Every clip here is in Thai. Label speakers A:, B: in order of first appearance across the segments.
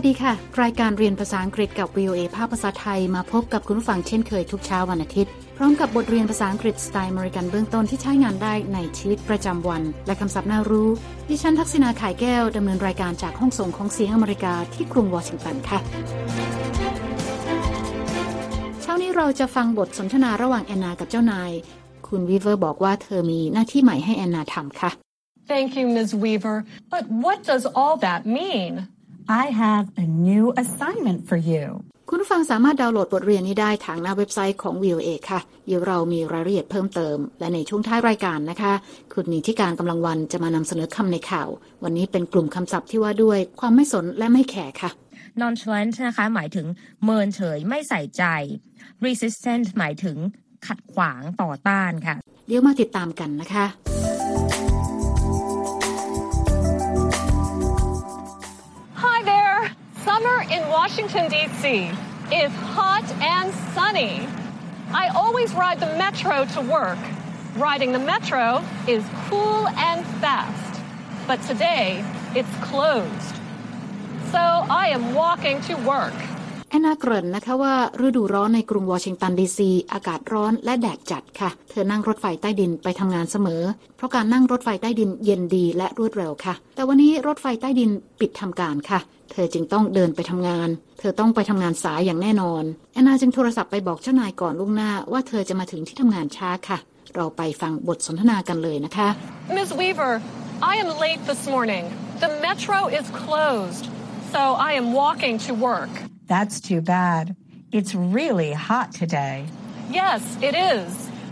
A: วัสดีค่ะ รายการเรียนภาษาอังกฤษกับ VOA ภาคภาษาไทยมาพบกับคุณผู้ฟังเช่นเคยทุกเช้าวันอาทิตย์ พร้อมกับบทเรียนภาษาอังกฤษสไตล์อเมริกันเบื้องต้นที่ใช้งานได้ในชีวิตประจำวัน และคำศัพท์น่ารู้ ดิฉันทักษณาขายแก้วดำเนินรายการจากห้องส่งของเสียงอเมริกาที่กรุงวอชิงตันค่ะ เช้านี้เราจะฟังบทสนทนาระหว่างแอนนากับเจ้านาย คุณวีเวอร์บอกว่าเธอมีหน้าที่ใหม่ให้แอนนาทำค่ะ
B: Thank you, Ms. Weaver. But what does all that mean?
C: I have a new assignment for you.
A: คุณผู้ฟังสามารถดาวน์โหลดบทเรียนนี้ได้ทางหน้าเว็บไซต์ของ VOA ค่ะ เดี๋ยวเรามีรายละเอียดเพิ่มเติม และในช่วงท้ายรายการนะคะ คุณนิติการกำลังวันจะมานำเสนอคำในข่าว วันนี้เป็นกลุ่มคำศัพท์ที่ว่าด้วยความไม่สนและไม่แคร์ค่ะ
D: nonchalant นะคะ หมายถึงเมินเฉยไม่ใส่ใจ resistant หมายถึงขัดขวางต่อต้านค่ะ
A: เดี๋ยวมาติดตามกันนะคะ
B: Washington, D.C. is hot and sunny. I always ride the metro to work. Riding the metro is cool and fast. But today, it's closed. So I am walking to work.
A: แอนนาเกริ่นนะคะว่าฤดูร้อนในกรุงวอชิงตันดีซีอากาศร้อนและแดดจัดค่ะ เธอนั่งรถไฟใต้ดินไปทำงานเสมอ เพราะการนั่งรถไฟใต้ดินเย็นดีและรวดเร็วค่ะ แต่วันนี้รถไฟใต้ดินปิดทำการค่ะ เธอจึงต้องเดินไปทำงาน เธอต้องไปทำงานสายอย่างแน่นอนแอนนาจึงโทรศัพท์ไปบอกเจ้านายก่อนล่วงหน้าว่าเธอจะมาถึงที่ทำงานช้าค่ะ เราไปฟังบทสนทนากันเลยนะคะ
B: Miss Weaver, I am late this morning. The metro is closed. So I am walking to work.
C: That's too bad. It's really hot today.
B: Yes, it is.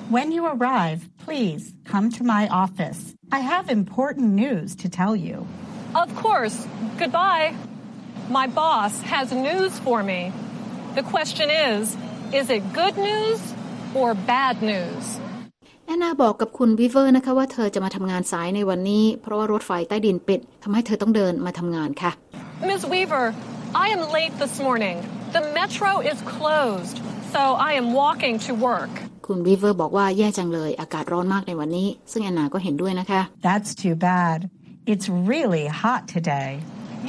C: When you arrive, please come to my office. I have important news to tell you.
B: Of course. Goodbye. My boss has news for me. The question is, is it good news or bad news?
A: แอนนาบอกกับคุณวิเวอร์นะคะว่าเธอจะมาทำงานสายในวันนี้ เพราะว่ารถไฟใต้ดินปิดทำให้เธอต้องเดินมาทำงานค่ะ
B: Ms. Weaver, I am late this morning. The metro is closed. So I am walking to work.
A: คุณวิเวอร์บอกว่าแย่จังเลย อากาศร้อนมากในวันนี้ ซึ่งแอนนาก็เห็นด้วยนะคะ
C: That's too bad. It's really hot today.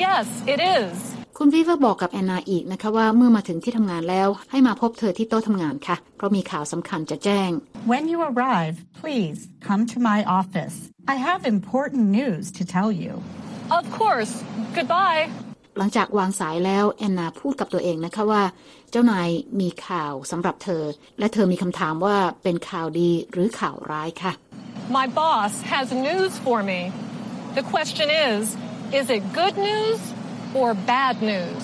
B: Yes, it is.
A: คุณวิเวอร์บอกกับแอนนาอีกนะคะว่าเมื่อมาถึงที่ทำงานแล้ว ให้มาพบเธอที่โต๊ะทำงานค่ะ เพราะมีข่าวสำคัญจะแจ้ง
C: When you arrive, please come to my office. I have important news to tell you.
B: Of course. Goodbye.
A: หลังจากวางสายแล้วแอนนาพูดกับตัวเองนะคะว่า เจ้านายมีข่าวสำหรับเธอ และเธอมีคำถามว่าเป็นข่าวดีหรือข่าวร้ายค่ะ
B: My boss has news for me. The question is, is it good news or bad news?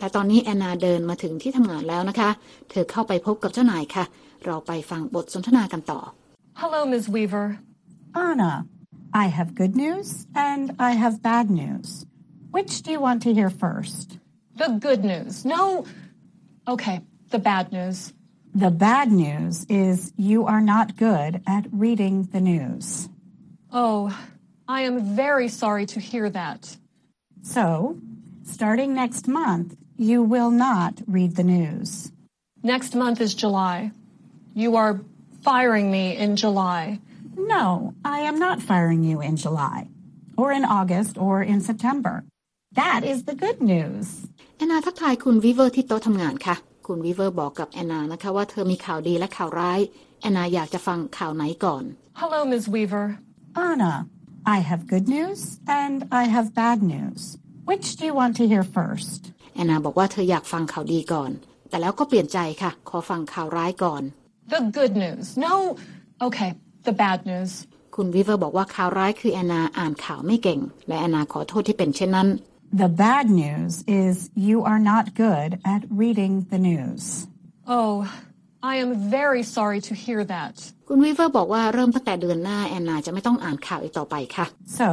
A: และตอนนี้แอนนาเดินมาถึงที่ทำงานแล้วนะคะ เธอเข้าไปพบกับเจ้านายค่ะ เราไปฟังบทสนทนากันต่อ
B: Hello, Ms. Weaver.
C: Anna, I have good news and I have bad news. Which do you want to hear first?
B: The good news. No. Okay, the bad news.
C: The bad news is you are not good at reading the news.
B: Oh, I am very sorry to hear that.
C: So, starting next month, you will not read the news.
B: Next month is July. You are firing me in July.
C: No, I am not firing you in July, or in August, or in September. That is the good news.
A: แอนนาทักทายคุณวิเวอร์ที่โต๊ะทำงานค่ะ คุณวิเวอร์บอกกับแอนนานะคะว่าเธอมีข่าวดีและข่าวร้าย แอนนาอยากจะฟังข่าวไหนก่อน
B: Hello, Ms. Weaver.
C: Anna, I have good news and I have bad news. Which do you want to hear first?
A: แอนนาบอกว่าเธออยากฟังข่าวดีก่อน แต่แล้วก็เปลี่ยนใจค่ะ ขอฟังข่าวร้ายก่อน
B: The good news. No. Okay, the bad news.
A: คุณวิเวอร์บอกว่าข่าวร้ายคือแอนนาอ่านข่าวไม่เก่ง และแอนนาขอโทษที่เป็นเช่นนั้น
C: The bad news is you are not good at reading the news.
B: Oh, I am very sorry to hear that.
A: คุณวิเวอร์บอกว่าเริ่มตั้งแต่เดือนหน้าแอนนาจะไม่ต้องอ่านข่าวอีกต่อไปค่ะ
C: So,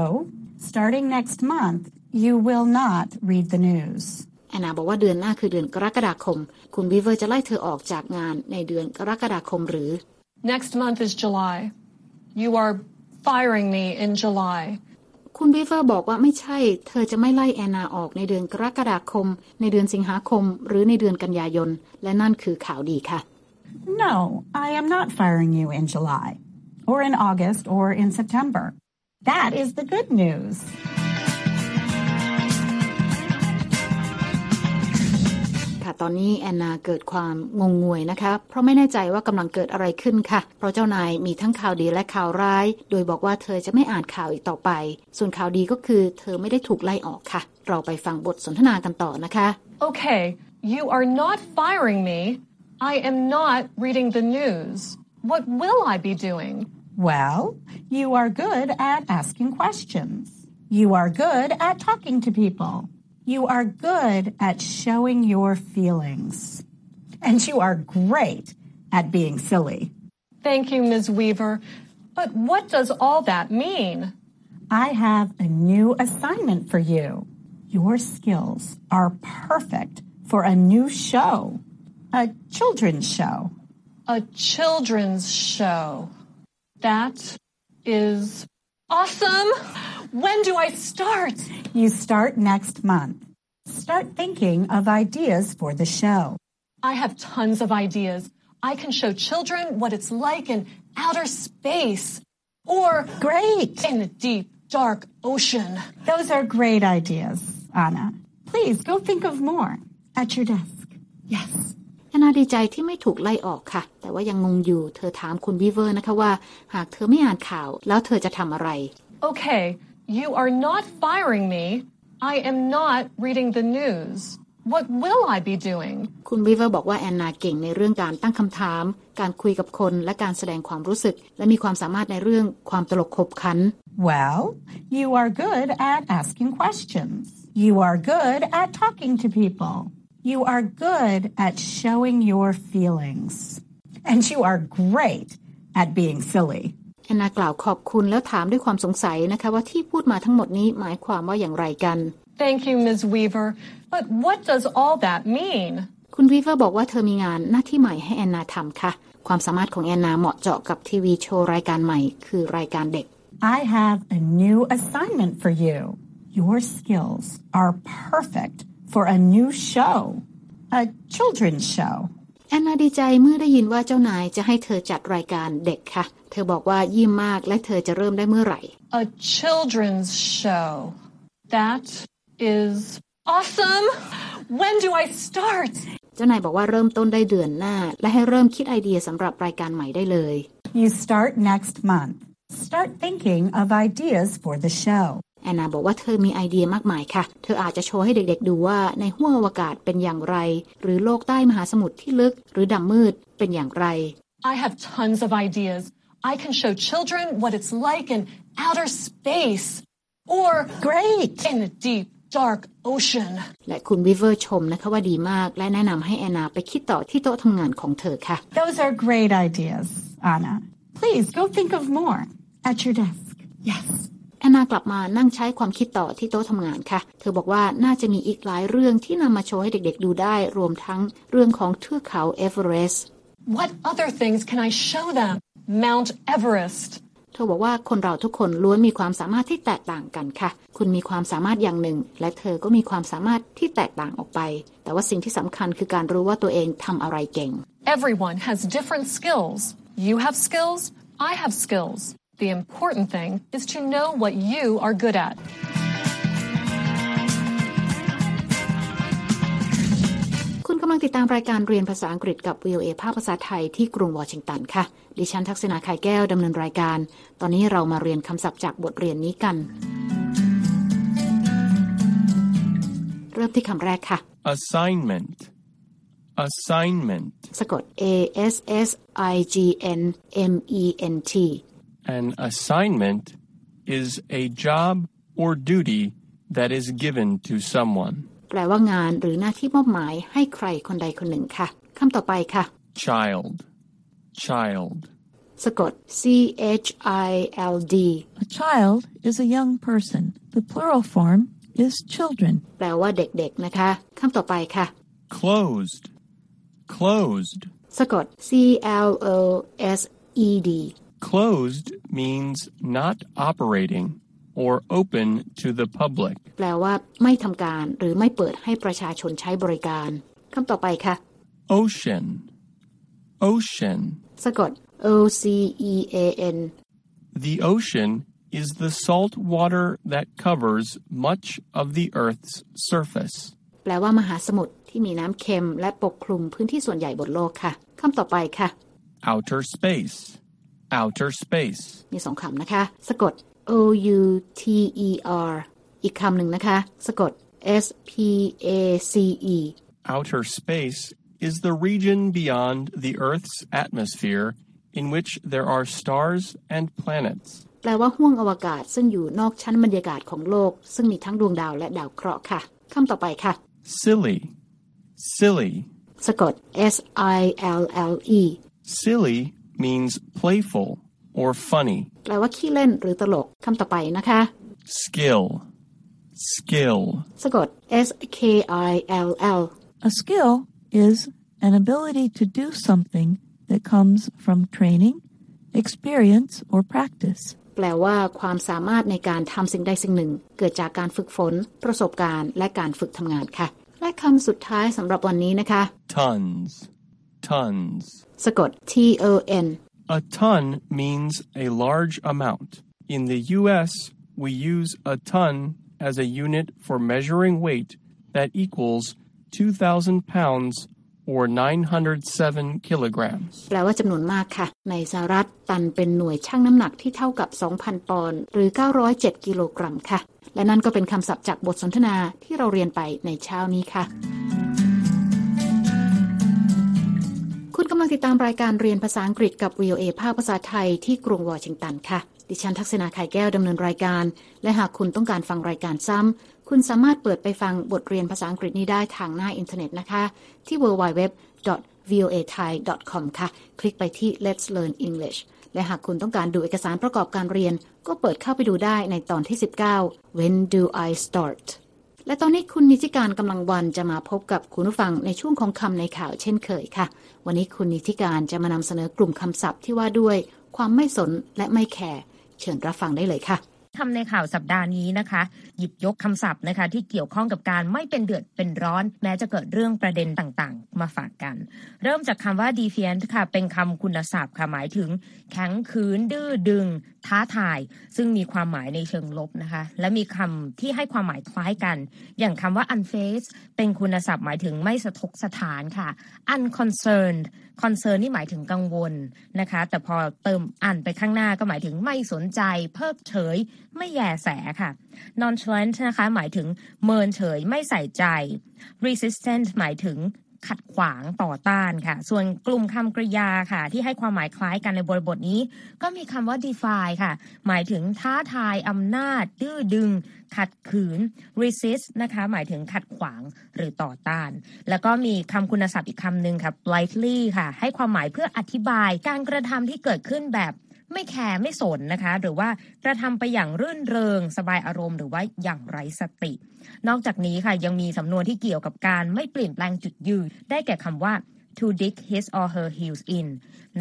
C: starting next month, you will not read the news.
A: แอนนาบอกว่าเดือนหน้าคือเดือนกรกฎาคม คุณวิเวอร์จะไล่เธอออกจากงานในเดือนกรกฎาคมหรือ
B: Next month is July. You are firing me in July.
A: คุณวิเวอร์บอกว่าไม่ใช่ เธอจะไม่ไล่แอนนาออกในเดือนกรกฎาคม ในเดือนสิงหาคม หรือในเดือนกันยายน และนั่นคือข่าวดีค่ะ
C: No, I am not firing you in July, or in August, or in September. That is the good news.
A: ตอนนี้แอนนาเกิดความงงงวยนะคะ เพราะไม่แน่ใจว่ากำลังเกิดอะไรขึ้นค่ะ เพราะเจ้านายมีทั้งข่าวดีและข่าวร้าย โดยบอกว่าเธอจะไม่อ่านข่าวอีกต่อไป ส่วนข่าวดีก็คือเธอไม่ได้ถูกไล่ออกค่ะ เราไปฟังบทสนทนากันต่อนะคะ
B: Okay, you are not firing me. I am not reading the news. What will I be doing?
C: Well, you are good at asking questions. You are good at talking to people. You are good at showing your feelings. And you are great at being silly.
B: Thank you, Ms. Weaver. But what does all that mean?
C: I have a new assignment for you. Your skills are perfect for a new show, a children's show.
B: A children's show. That is awesome. When do I start?
C: You start next month. Start thinking of ideas for the show.
B: I have tons of ideas. I can show children what it's like in outer space or
C: Great!
B: in the deep, dark ocean.
C: Those are great ideas, Anna. Please go think of more at your desk. Yes.
A: แอนนาดีใจที่ไม่ถูกไล่ออกค่ะ แต่ว่ายังงงอยู่ เธอถามคุณวีเวอร์นะคะว่า หากเธอไม่อ่านข่าว แล้วเธอจะทำอะไร
B: Okay, you are not firing me. I am not reading the news. What will I be doing?
A: คุณวีเวอร์บอกว่าแอนนาเก่งในเรื่องการตั้งคำถาม การคุยกับคน และการแสดงความรู้สึก และมีความสามารถในเรื่องความตลกขบขัน
C: Well, you are good at asking questions. You are good at talking to people. You are good at showing your feelings. And you are great at being silly.
A: แอนนากล่าวขอบคุณแล้วถามด้วยความสงสัยนะคะว่าที่พูดมาทั้งหมดนี้หมายความว่าอย่างไรกัน
B: Thank you, Ms. Weaver. But what does all that mean?
A: คุณวีเวอร์บอกว่าเธอมีงานหน้าที่ใหม่ให้แอนนาทำค่ะ ความสามารถของแอนนาเหมาะเจาะกับทีวีโชว์รายการใหม่ คือรายการเด็ก
C: I have a new assignment for you. Your skills are perfect for a new show, a children's show.
A: แอนนาดีใจเมื่อได้ยินว่าเจ้านายจะให้เธอจัดรายการเด็กค่ะ เธอบอกว่ายิ้มมากและเธอจะเริ่มได้เมื่อไหร่
B: A children's show. That is awesome. When do I start?
A: เจ้านายบอกว่าเริ่มต้นได้เดือนหน้า และให้เริ่มคิดไอเดียสำหรับรายการใหม่ได้เลย
C: You start next month. Start thinking of ideas for the show.
A: แอนนาบอกว่าเธอมีไอเดียมากมายค่ะ เธออาจจะโชว์ให้เด็กๆ ดูว่าในห้วงอวกาศเป็นอย่างไร หรือโลกใต้มหาสมุทรที่ลึก หรือดำมืดเป็นอย่างไร
B: I have tons of ideas. I can show children what it's like in outer space or
C: Great!
B: in the deep, dark ocean.
A: และคุณวิเวอร์ชมนะคะว่าดีมาก และแนะนำให้แอนนาไปคิดต่อที่โต๊ะทำงานของเธอค่ะ
C: Those are great ideas, Anna. Please go think of more at your desk. Yes.
A: แอนนากลับมานั่งใช้ความคิดต่อที่โต๊ะทำงานค่ะ เธอบอกว่าน่าจะมีอีกหลายเรื่องที่นำมาโชว์ให้เด็กๆดูได้รวมทั้งเรื่องของเทือกเขาเอเวอเรสต์
B: What other things can I show them? Mount Everest.
A: เธอบอกว่าคนเราทุกคนล้วนมีความสามารถที่แตกต่างกันค่ะ คุณมีความสามารถอย่างหนึ่ง และเธอก็มีความสามารถที่แตกต่างออกไป แต่ว่าสิ่งที่สำคัญคือการรู้ว่าตัวเองทำอะไรเก่ง
B: Everyone has different skills. You have skills. I have skills. The important thing is to know what you are good at.
A: คุณกำลังติดตามรายการเรียนภาษาอังกฤษกับ VOA ภาคภาษาไทยที่กรุงวอชิงตันค่ะ ดิฉันทักษณาไข่แก้วดำเนินรายการ ตอนนี้เรามาเรียนคำศัพท์จากบทเรียนนี้กัน เริ่มที่คำแรกค่ะ
E: Assignment. Assignment.
A: สะกด A S S I G N M E N T
E: An assignment is a job or duty that is given to someone.
A: แปลว่างานหรือหน้าที่มอบหมายให้ใครคนใดคนหนึ่งค่ะ คำต่อไปค่ะ
E: Child. Child.
A: สะกด C H I L D
F: A child is a young person. The plural form is children.
A: แปลว่าเด็กๆนะคะ คำต่อไปค่ะ
E: Closed. Closed.
A: สะกด C L O S E D
E: Closed means not operating or open to the public.
A: แปลว่าไม่ทำการหรือไม่เปิดให้ประชาชนใช้บริการ คำต่อไปค่ะ
E: Ocean. Ocean.
A: สะกด O C E A N
E: The ocean is the salt water that covers much of the Earth's surface.
A: แปลว่ามหาสมุทร ที่มีน้ำเค็มและปกคลุมพื้นที่ส่วนใหญ่บนโลกค่ะคำต่อไปค่ะ
E: outer space, outer space,
A: มีสองคำนะคะ สะกด O U T E R อีกคำหนึ่งนะคะ สะกด S P A C E
E: outer space is the region beyond the Earth's atmosphere in which there are stars and planets.
A: แปลว่าห้วงอวกาศซึ่งอยู่นอกชั้นบรรยากาศของโลก ซึ่งมีทั้งดวงดาวและดาวเคราะห์ค่ะคำต่อไปค่ะ
E: Silly, silly.
A: สะกด S I L L E
E: Silly Means playful or funny.
A: แปลว่าขี้เล่นหรือตลกคำต่อไปนะคะ
E: Skill, skill.
A: สะกด S K I L L
F: A skill is an ability to do something that comes from training, experience, or practice.
A: แปลว่าความสามารถในการทำสิ่งใดสิ่งหนึ่ง เกิดจากการฝึกฝน ประสบการณ์ และการฝึกทำงานค่ะ และคำสุดท้ายสำหรับวันนี้นะคะ
E: Tons, tons.
A: สะกด T O N
E: A ton means a large amount. In the US, we use a ton as a unit for measuring weight that equals 2,000 pounds or 907 kilograms.
A: แปลว่าจำนวนมากค่ะ ในสหรัฐตันเป็นหน่วยชั่งน้ำหนักที่เท่ากับ 2,000 ปอนด์หรือ 907 กิโลกรัมค่ะ และนั่นก็เป็นคำศัพท์จากบทสนทนาที่เราเรียนไปในเช้านี้ค่ะ กำลังติดตามรายการเรียนภาษาอังกฤษกับ VOA ภาคภาษาไทยที่กรุงวอชิงตันค่ะ ดิฉันทักษณาไข่แก้วดำเนินรายการ และหากคุณต้องการฟังรายการซ้ำ คุณสามารถเปิดไปฟังบทเรียนภาษาอังกฤษนี้ได้ทางหน้าอินเทอร์เน็ตนะคะ ที่ www.voathai.com ค่ะ คลิกไปที่ Let's Learn English และหากคุณต้องการดูเอกสารประกอบการเรียน ก็เปิดเข้าไปดูได้ในตอนที่ 19 When do I start และตอนนี้คุณนิติการกำลังวันจะมาพบกับคุณผู้ฟังในช่วงของคำในข่าวเช่นเคยค่ะ วันนี้คุณนิติการจะมานำเสนอกลุ่มคำศัพท์ที่ว่าด้วย ความไม่สนและไม่แคร์เชิญรับฟังได้เลยค่ะ
D: ทำในข่าวสัปดาห์นี้นะคะ หยิบยกคำศัพท์นะคะ ที่เกี่ยวข้องกับการไม่เป็นเดือดเป็นร้อน แม้จะเกิดเรื่องประเด็นต่างๆ มาฝากกัน เริ่มจากคำว่า defiant ค่ะ เป็นคำคุณศัพท์ค่ะหมายถึง แข็งขืนดื้อดึง ท้าทาย ซึ่งมีความหมายในเชิงลบนะคะ และมีคำที่ให้ความหมายคล้ายกัน อย่างคำว่า unfazed เป็นคุณศัพท์หมายถึงไม่สะทกสถานค่ะ unconcerned concern นี่หมายถึงกังวลนะคะ แต่พอเติมอันไปข้างหน้าก็หมายถึงไม่สนใจ เพิกเฉย ไม่แยแสค่ะ nonchalant นะคะ หมายถึงเมินเฉย ไม่ใส่ใจ resistant หมายถึง ขัดขวางต่อต้านค่ะ ส่วนกลุ่มคำกริยาค่ะ ที่ให้ความหมายคล้ายกันในบริบทนี้ ก็มีคำว่า defy ค่ะ หมายถึงท้าทายอำนาจ ดื้อดึง ขัดขืน resist นะคะ หมายถึงขัดขวางหรือต่อต้าน แล้วก็มีคำคุณศัพท์อีกคำหนึ่งค่ะ politely ค่ะ ให้ความหมายเพื่ออธิบายการกระทำที่เกิดขึ้นแบบ ไม่แคร์ไม่สนนะคะ หรือว่ากระทำไปอย่างรื่นเริง สบายอารมณ์หรือว่าอย่างไร้สติ นอกจากนี้ค่ะยังมีสำนวนที่เกี่ยวกับการไม่เปลี่ยนแปลงจุดยืน ได้แก่คำว่า to dig his or her heels in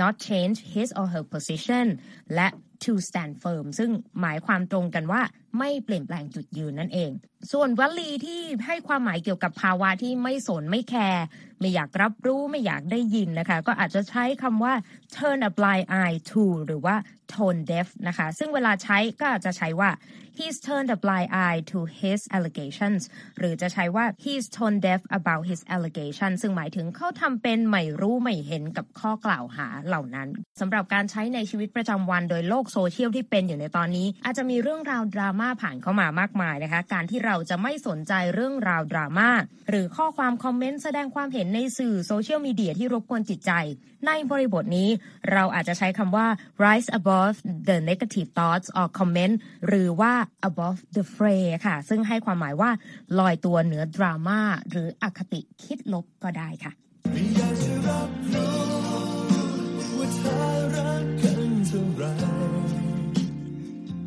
D: not change his or her position และ to stand firm ซึ่งหมายความตรงกันว่าไม่เปลี่ยนแปลงจุดยืนนั่นเอง ส่วนวลีที่ให้ความหมายเกี่ยวกับภาวะที่ไม่สนไม่แคร์ ไม่อยากรับรู้ไม่อยากได้ยินนะคะ ก็อาจจะใช้คำว่า turn a blind eye to หรือว่า tone deaf นะคะ ซึ่งเวลาใช้ก็อาจจะใช้ว่า he's turned a blind eye to his allegations หรือจะใช้ว่า he's tone deaf about his allegations ซึ่งหมายถึงเขาทำเป็นไม่รู้ไม่เห็นกับข้อกล่าวหาเหล่านั้นสำหรับการใช้ในชีวิตประจำวันโดยโลกโซเชียลที่เป็นอยู่ในตอนนี้ อาจจะมีเรื่องราวดราม่าผ่านเข้ามามากมายนะคะ การที่เราจะไม่สนใจเรื่องราวดราม่าหรือข้อความคอมเมนต์แสดงความเห็นในสื่อโซเชียลมีเดียที่รบกวนจิตใจ ในบริบทนี้ เราอาจจะใช้คำว่า rise above the negative thoughts or comment หรือว่า above the fray ค่ะ ซึ่งให้ความหมายว่าลอยตัวเหนือดราม่าหรืออคติคิดลบก็ได้ค่ะ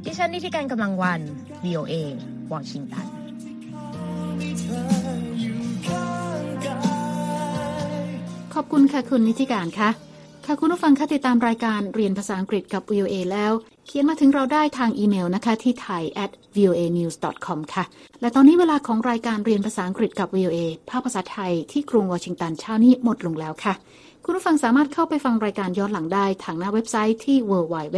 D: ดิฉันนิติการกำลังวัน VOA วอชิงตัน
A: ขอบคุณค่ะคุณนิติการค่ะค่ะคุณผู้ฟังคะติดตามรายการเรียนภาษาอังกฤษกับ VOA แล้ว เขียนมาถึงเราได้ทางอีเมลนะคะที่ thai at voa news com ค่ะ และตอนนี้เวลาของรายการเรียนภาษาอังกฤษกับ VOA ภาคภาษาไทยที่กรุงวอชิงตันเช้านี้หมดลงแล้วค่ะ คุณผู้ฟังสามารถเข้าไปฟังรายการย้อนหลังได้ทางหน้าเว็บไซต์ที่ www